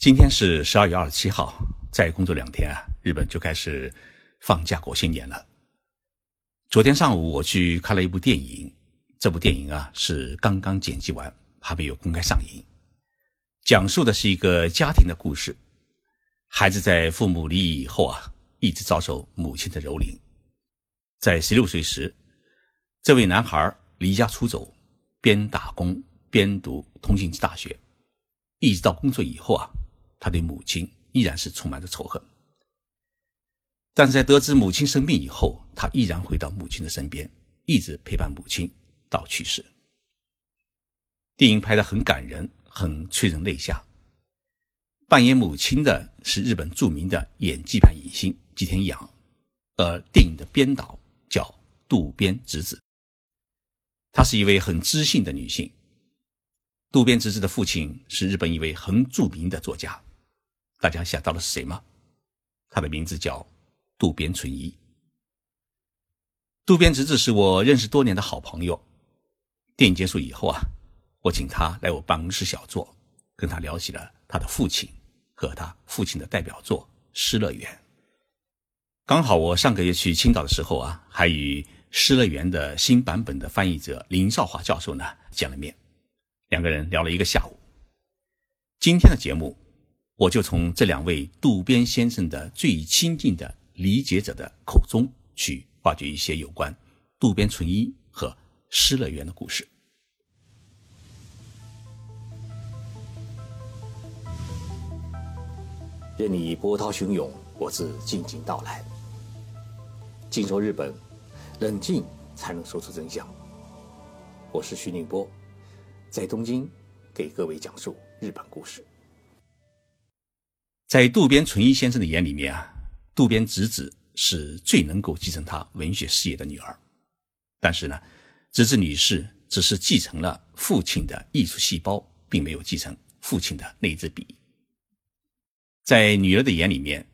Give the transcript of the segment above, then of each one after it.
今天是十二月二十七号，再工作两天啊，日本就开始放假过新年了。昨天上午我去看了一部电影，这部电影啊是刚刚剪辑完，还没有公开上映。讲述的是一个家庭的故事，孩子在父母离异以后啊，一直遭受母亲的蹂躏。在十六岁时，这位男孩离家出走，边打工边读通信制大学，一直到工作以后啊。他对母亲依然是充满着仇恨，但是在得知母亲生病以后，他依然回到母亲的身边，一直陪伴母亲到去世。电影拍得很感人，很催人泪下。扮演母亲的是日本著名的演技派影星吉田洋，而电影的编导叫渡边直子，她是一位很知性的女性。渡边直子的父亲是日本一位很著名的作家。大家想到了是谁吗？他的名字叫渡边淳一。渡边直子是我认识多年的好朋友。电影结束以后啊，我请他来我办公室小坐，跟他聊起了他的父亲和他父亲的代表作《失乐园》。刚好我上个月去青岛的时候啊，还与《失乐园》的新版本的翻译者林少华教授呢见了面，两个人聊了一个下午。今天的节目。我就从这两位渡边先生的最亲近的理解者的口中去挖掘一些有关渡边淳一和失乐园的故事。任你波涛汹涌，我自静静到来。静说日本，冷静才能说出真相。我是徐宁波，在东京给各位讲述日本故事。在渡边淳一先生的眼里面啊，渡边直子是最能够继承他文学事业的女儿。但是呢，直子女士只是继承了父亲的艺术细胞，并没有继承父亲的那支笔。在女儿的眼里面，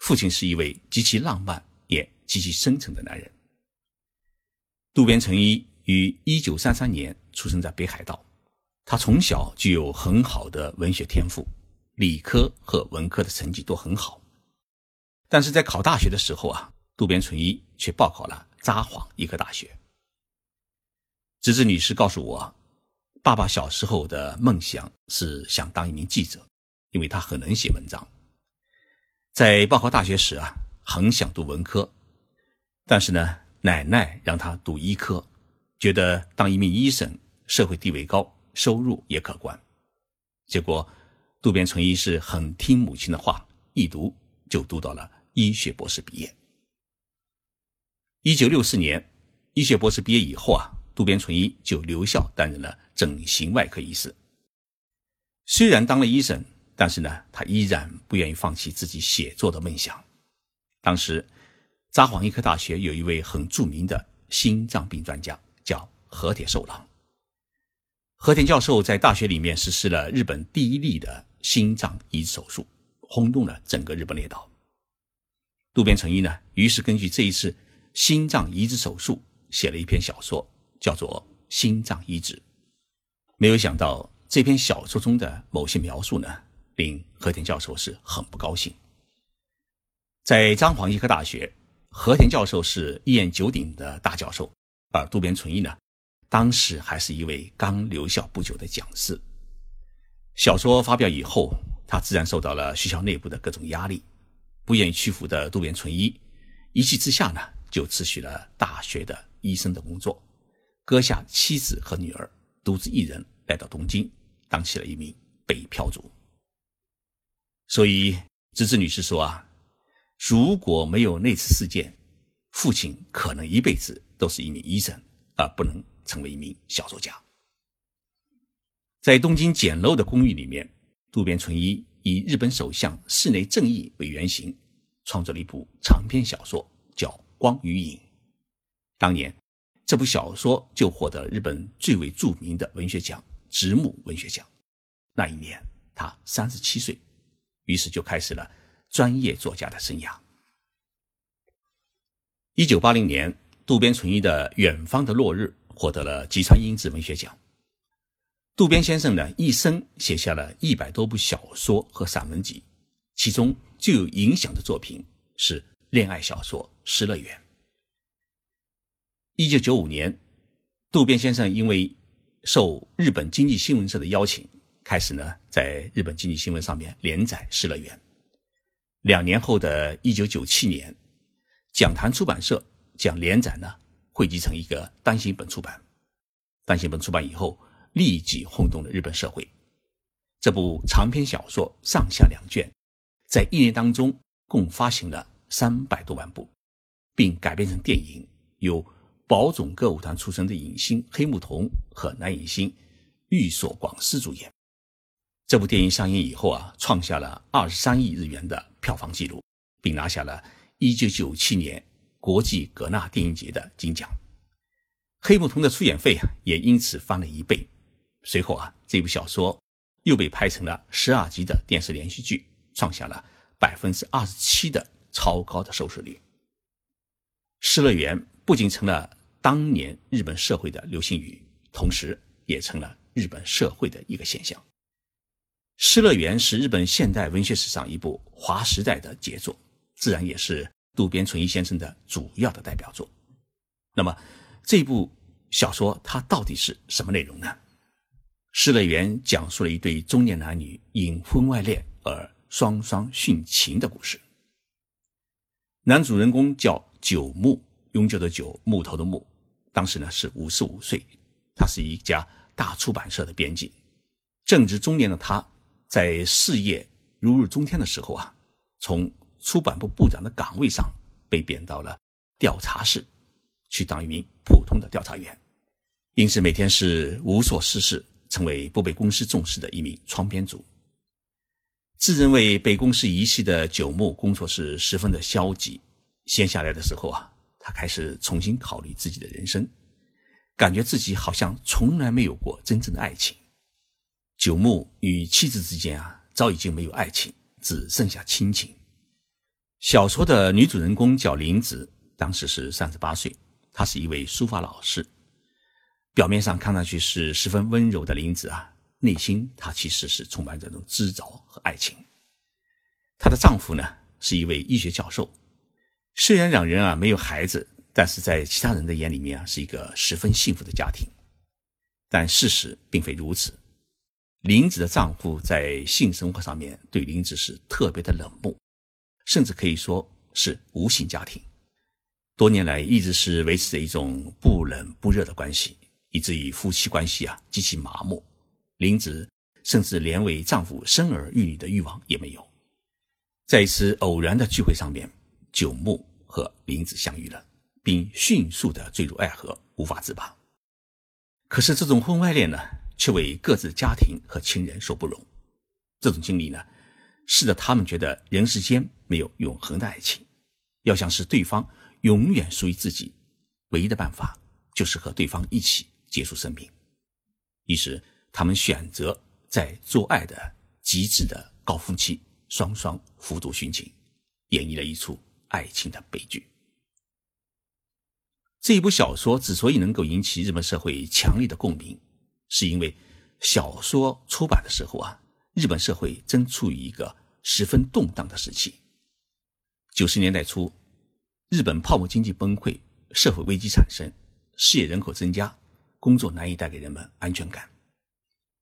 父亲是一位极其浪漫也极其深沉的男人。渡边淳一于一九三三年出生在北海道，他从小就有很好的文学天赋。理科和文科的成绩都很好，但是在考大学的时候啊，渡边淳一却报考了札幌医科大学。直子女士告诉我，爸爸小时候的梦想是想当一名记者，因为他很能写文章。在报考大学时啊，很想读文科，但是呢，奶奶让他读医科，觉得当一名医生社会地位高，收入也可观，结果。渡边淳一是很听母亲的话，一读就读到了医学博士毕业。一九六四年，医学博士毕业以后啊，渡边淳一就留校担任了整形外科医师。虽然当了医生，但是呢，他依然不愿意放弃自己写作的梦想。当时，札幌医科大学有一位很著名的心脏病专家，叫和田寿郎。和田教授在大学里面实施了日本第一例的。心脏移植手术轰动了整个日本列岛。渡边淳一呢，于是根据这一次心脏移植手术写了一篇小说，叫做《心脏移植》。没有想到这篇小说中的某些描述呢，令和田教授是很不高兴。在彰化医科大学，和田教授是一言九鼎的大教授，而渡边淳一呢，当时还是一位刚留校不久的讲师。小说发表以后，他自然受到了学校内部的各种压力。不愿意屈服的渡边淳一，一气之下呢，就辞去了大学的医生的工作，割下妻子和女儿，独自一人来到东京，当起了一名北漂族。所以，直子女士说啊，如果没有那次事件，父亲可能一辈子都是一名医生，而不能成为一名小说家。在东京简陋的公寓里面，渡边淳一以日本首相室内正义为原型，创作了一部长篇小说，叫《光与影》。当年，这部小说就获得日本最为著名的文学奖——直木文学奖。那一年，他三十七岁，于是就开始了专业作家的生涯。一九八零年，渡边淳一的《远方的落日》获得了吉川英治文学奖。渡边先生呢，一生写下了一百多部小说和散文集，其中最有影响的作品是恋爱小说《失乐园》。一九九五年，渡边先生因为受日本经济新闻社的邀请，开始呢在日本经济新闻上面连载《失乐园》。两年后的一九九七年，讲坛出版社将连载呢汇集成一个单行本出版。单行本出版以后。立即轰动了日本社会。这部长篇小说上下两卷，在一年当中共发行了三百多万部，并改编成电影，由宝冢歌舞团出身的影星黑木瞳和男影星玉所广司主演。这部电影上映以后啊，创下了二十三亿日元的票房纪录，并拿下了一九九七年国际格纳电影节的金奖。黑木瞳的出演费啊，也因此翻了一倍。随后啊，这部小说又被拍成了十二集的电视连续剧，创下了百分之二十七的超高的收视率。《失乐园》不仅成了当年日本社会的流行语，同时也成了日本社会的一个现象。《失乐园》是日本现代文学史上一部划时代的杰作，自然也是渡边淳一先生的主要的代表作。那么，这部小说它到底是什么内容呢？《失乐园》讲述了一对中年男女因婚外恋而双双殉情的故事。男主人公叫九木，永久的久，木头的木。当时呢是五十五岁，他是一家大出版社的编辑。正值中年的他，在事业如日中天的时候啊，从出版部部长的岗位上被贬到了调查室，去当一名普通的调查员，因此每天是无所事事。成为不被公司重视的一名窗边族。自认为被公司遗弃的九木工作是十分的消极。闲下来的时候啊，他开始重新考虑自己的人生，感觉自己好像从来没有过真正的爱情。九木与妻子之间啊，早已经没有爱情，只剩下亲情。小说的女主人公叫林子，当时是三十八岁，她是一位书法老师。表面上看上去是十分温柔的林子啊，内心她其实是充满这种执着和爱情。她的丈夫呢是一位医学教授，虽然两人啊没有孩子，但是在其他人的眼里面啊是一个十分幸福的家庭。但事实并非如此，林子的丈夫在性生活上面对林子是特别的冷漠，甚至可以说是无性家庭，多年来一直是维持着一种不冷不热的关系。以至于夫妻关系啊极其麻木，林子甚至连为丈夫生儿育女的欲望也没有。在一次偶然的聚会上面，九木和林子相遇了，并迅速的坠入爱河，无法自拔。可是这种婚外恋呢，却为各自家庭和亲人所不容。这种经历呢，使得他们觉得人世间没有永恒的爱情，要想使对方永远属于自己，唯一的办法就是和对方一起。结束生命，于是他们选择在做爱的极致的高峰期，双双服毒殉情，演绎了一出爱情的悲剧。这一部小说之所以能够引起日本社会强烈的共鸣，是因为小说出版的时候啊，日本社会正处于一个十分动荡的时期。九十年代初，日本泡沫经济崩溃，社会危机产生，失业人口增加。工作难以带给人们安全感，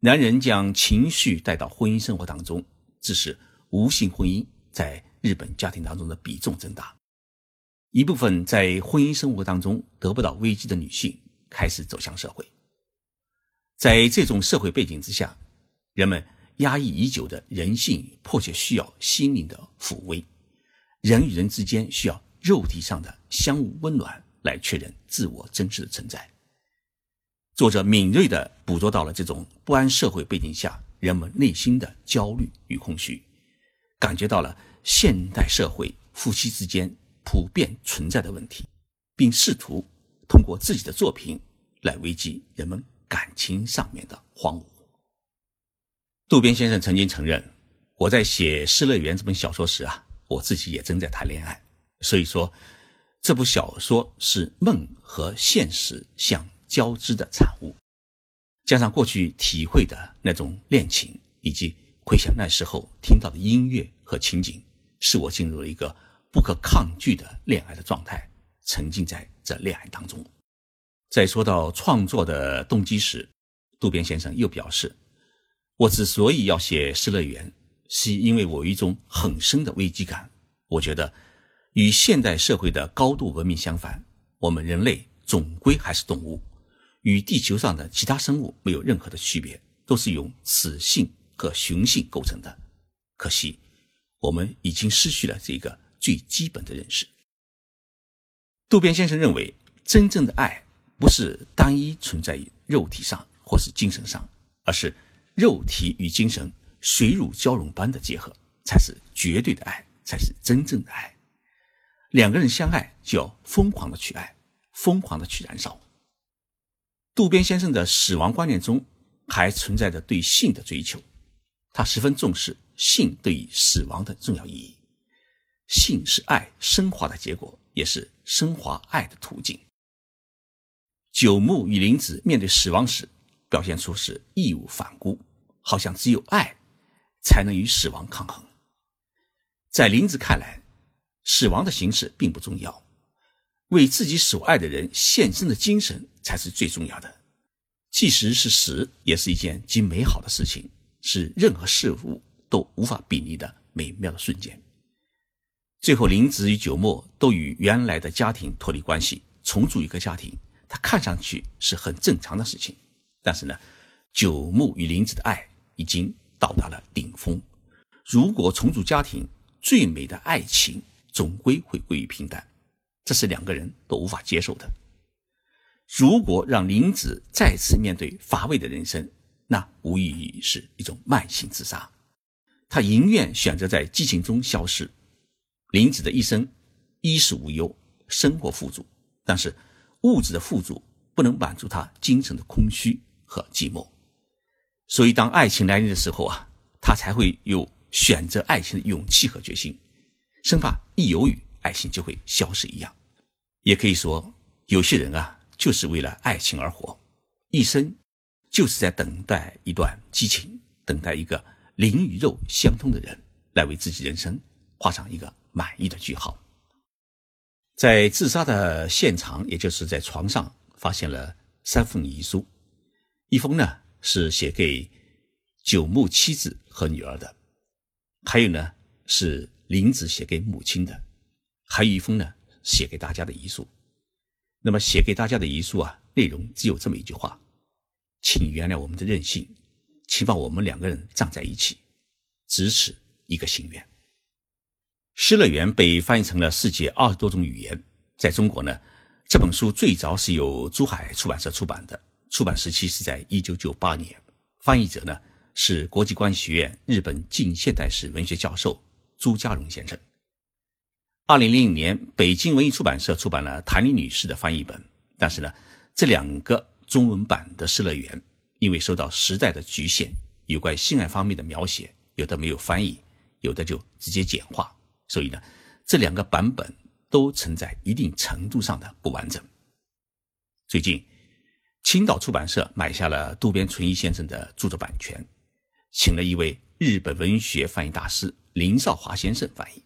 男人将情绪带到婚姻生活当中，致使无性婚姻在日本家庭当中的比重增大。一部分在婚姻生活当中得不到危机的女性开始走向社会。在这种社会背景之下，人们压抑已久的人性迫切需要心灵的抚慰，人与人之间需要肉体上的相互温暖来确认自我真实的存在。作者敏锐地捕捉到了这种不安社会背景下人们内心的焦虑与空虚，感觉到了现代社会夫妻之间普遍存在的问题，并试图通过自己的作品来危及人们感情上面的荒芜。渡边先生曾经承认，我在写《失乐园》这本小说时啊，我自己也正在谈恋爱，所以说这部小说是梦和现实相。交织的产物，加上过去体会的那种恋情，以及回想那时候听到的音乐和情景，使我进入了一个不可抗拒的恋爱的状态，沉浸在这恋爱当中。在说到创作的动机时，渡边先生又表示：“我之所以要写《失乐园》，是因为我有一种很深的危机感。我觉得，与现代社会的高度文明相反，我们人类总归还是动物，与地球上的其他生物没有任何的区别，都是由雌性和雄性构成的。可惜，我们已经失去了这个最基本的认识。”渡边先生认为，真正的爱不是单一存在于肉体上或是精神上，而是肉体与精神水乳交融般的结合，才是绝对的爱，才是真正的爱。两个人相爱，就要疯狂的去爱，疯狂的去燃烧。渡边先生的死亡观念中还存在着对性的追求，他十分重视性对于死亡的重要意义。性是爱升华的结果，也是升华爱的途径。九木与林子面对死亡时，表现出是义无反顾，好像只有爱才能与死亡抗衡。在林子看来，死亡的形式并不重要，为自己所爱的人献身的精神才是最重要的。即使是死，也是一件极美好的事情，是任何事物都无法比拟的美妙的瞬间。最后，林子与九墨都与原来的家庭脱离关系，重组一个家庭。他看上去是很正常的事情，但是呢，九木与林子的爱已经到达了顶峰。如果重组家庭，最美的爱情总归会归于平淡，这是两个人都无法接受的。如果让林子再次面对乏味的人生，那无异于是一种慢性自杀。他宁愿选择在激情中消失。林子的一生衣食无忧，生活富足，但是物质的富足不能满足他精神的空虚和寂寞。所以，当爱情来临的时候啊，他才会有选择爱情的勇气和决心，生怕一犹豫，爱情就会消失一样。也可以说，有些人啊，就是为了爱情而活，一生就是在等待一段激情，等待一个灵与肉相通的人来为自己人生画上一个。满意的句号。在自杀的现场，也就是在床上，发现了三封遗书。一封呢是写给九木妻子和女儿的，还有呢是林子写给母亲的，还有一封呢写给大家的遗书。那么写给大家的遗书啊，内容只有这么一句话：请原谅我们的任性，请把我们两个人葬在一起，只此一个心愿。《失乐园》被翻译成了世界二十多种语言。在中国呢，这本书最早是由珠海出版社出版的，出版时期是在一九九八年。翻译者呢是国际关系学院日本近现代史文学教授朱家荣先生。二零零零年，北京文艺出版社出版了谭丽女士的翻译本，但是呢，这两个中文版的《失乐园》因为受到时代的局限，有关性爱方面的描写，有的没有翻译，有的就直接简化。所以呢，这两个版本都存在一定程度上的不完整。最近，青岛出版社买下了渡边淳一先生的著作版权，请了一位日本文学翻译大师林少华先生翻译。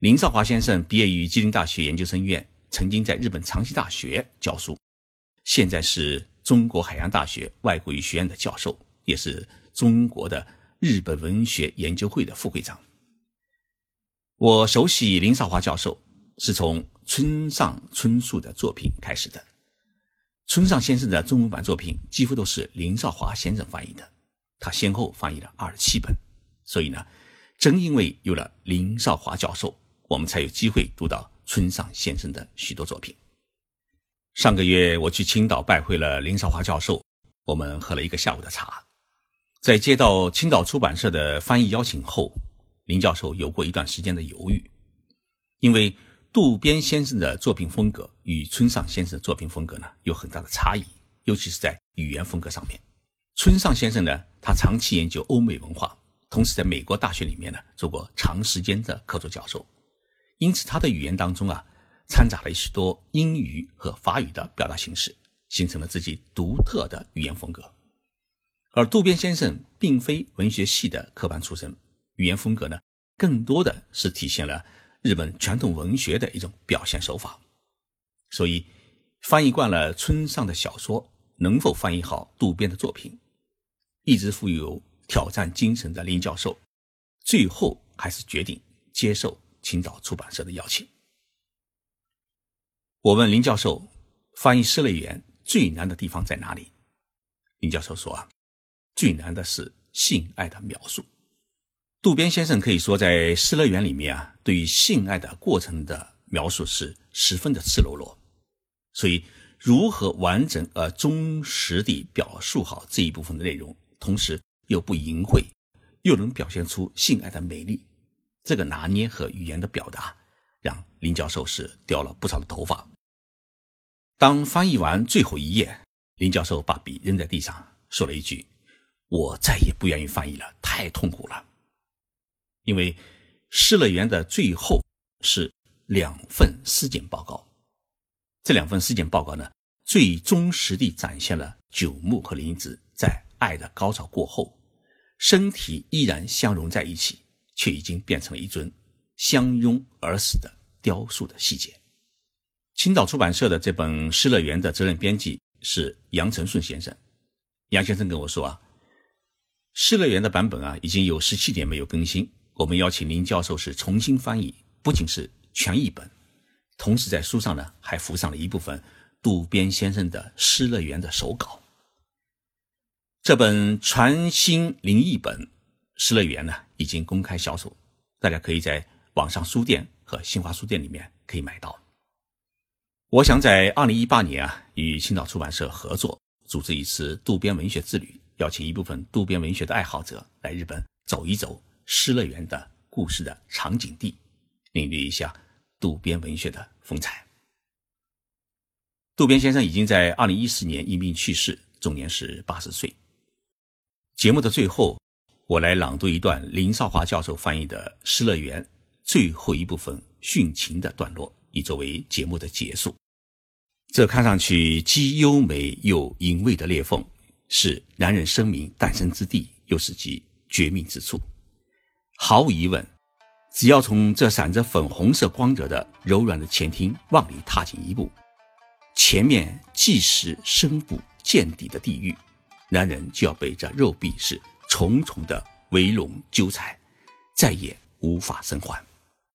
林少华先生毕业于吉林大学研究生院，曾经在日本长崎大学教书，现在是中国海洋大学外国语学院的教授，也是中国的日本文学研究会的副会长。我熟悉林少华教授是从村上春树的作品开始的。村上先生的中文版作品几乎都是林少华先生翻译的，他先后翻译了二十七本。所以呢，正因为有了林少华教授，我们才有机会读到村上先生的许多作品。上个月我去青岛拜会了林少华教授，我们喝了一个下午的茶。在接到青岛出版社的翻译邀请后。林教授有过一段时间的犹豫，因为渡边先生的作品风格与村上先生的作品风格呢有很大的差异，尤其是在语言风格上面。村上先生呢，他长期研究欧美文化，同时在美国大学里面呢做过长时间的客座教授，因此他的语言当中啊掺杂了许多英语和法语的表达形式，形成了自己独特的语言风格。而渡边先生并非文学系的科班出身，语言风格呢，更多的是体现了日本传统文学的一种表现手法。所以，翻译惯了村上的小说，能否翻译好渡边的作品，一直富有挑战精神的林教授，最后还是决定接受青岛出版社的邀请。我问林教授，翻译《失乐园》最难的地方在哪里？林教授说啊，最难的是性爱的描述。渡边先生可以说在《失乐园》里面啊，对于性爱的过程的描述是十分的赤裸裸。所以，如何完整而忠实地表述好这一部分的内容，同时又不淫秽，又能表现出性爱的美丽，这个拿捏和语言的表达，让林教授是掉了不少的头发。当翻译完最后一页，林教授把笔扔在地上，说了一句：“我再也不愿意翻译了，太痛苦了。”因为《失乐园》的最后是两份尸检报告，这两份尸检报告呢，最忠实地展现了九木和林子在爱的高潮过后，身体依然相融在一起，却已经变成了一尊相拥而死的雕塑的细节。青岛出版社的这本《失乐园》的责任编辑是杨承顺先生。杨先生跟我说啊，《失乐园》的版本啊已经有十七年没有更新，我们邀请林教授是重新翻译，不仅是全译本，同时在书上呢还附上了一部分渡边先生的《失乐园》的手稿。这本全新灵译本《失乐园》呢已经公开销售，大家可以在网上书店和新华书店里面可以买到。我想在二零一八年啊，与青岛出版社合作，组织一次渡边文学之旅，邀请一部分渡边文学的爱好者来日本走一走失乐园的故事的场景地，领略一下渡边文学的风采。渡边先生已经在二零一四年因病去世，终年是八十岁。节目的最后，我来朗读一段林少华教授翻译的《失乐园》最后一部分殉情的段落。以作为节目的结束，这看上去既优美又隐晦的裂缝，是男人生命诞生之地，又是其绝命之处。毫无疑问，只要从这闪着粉红色光泽的柔软的前厅往里踏进一步，前面既是深不见底的地狱，男人就要被这肉壁是重重的围拢纠缠，再也无法生还。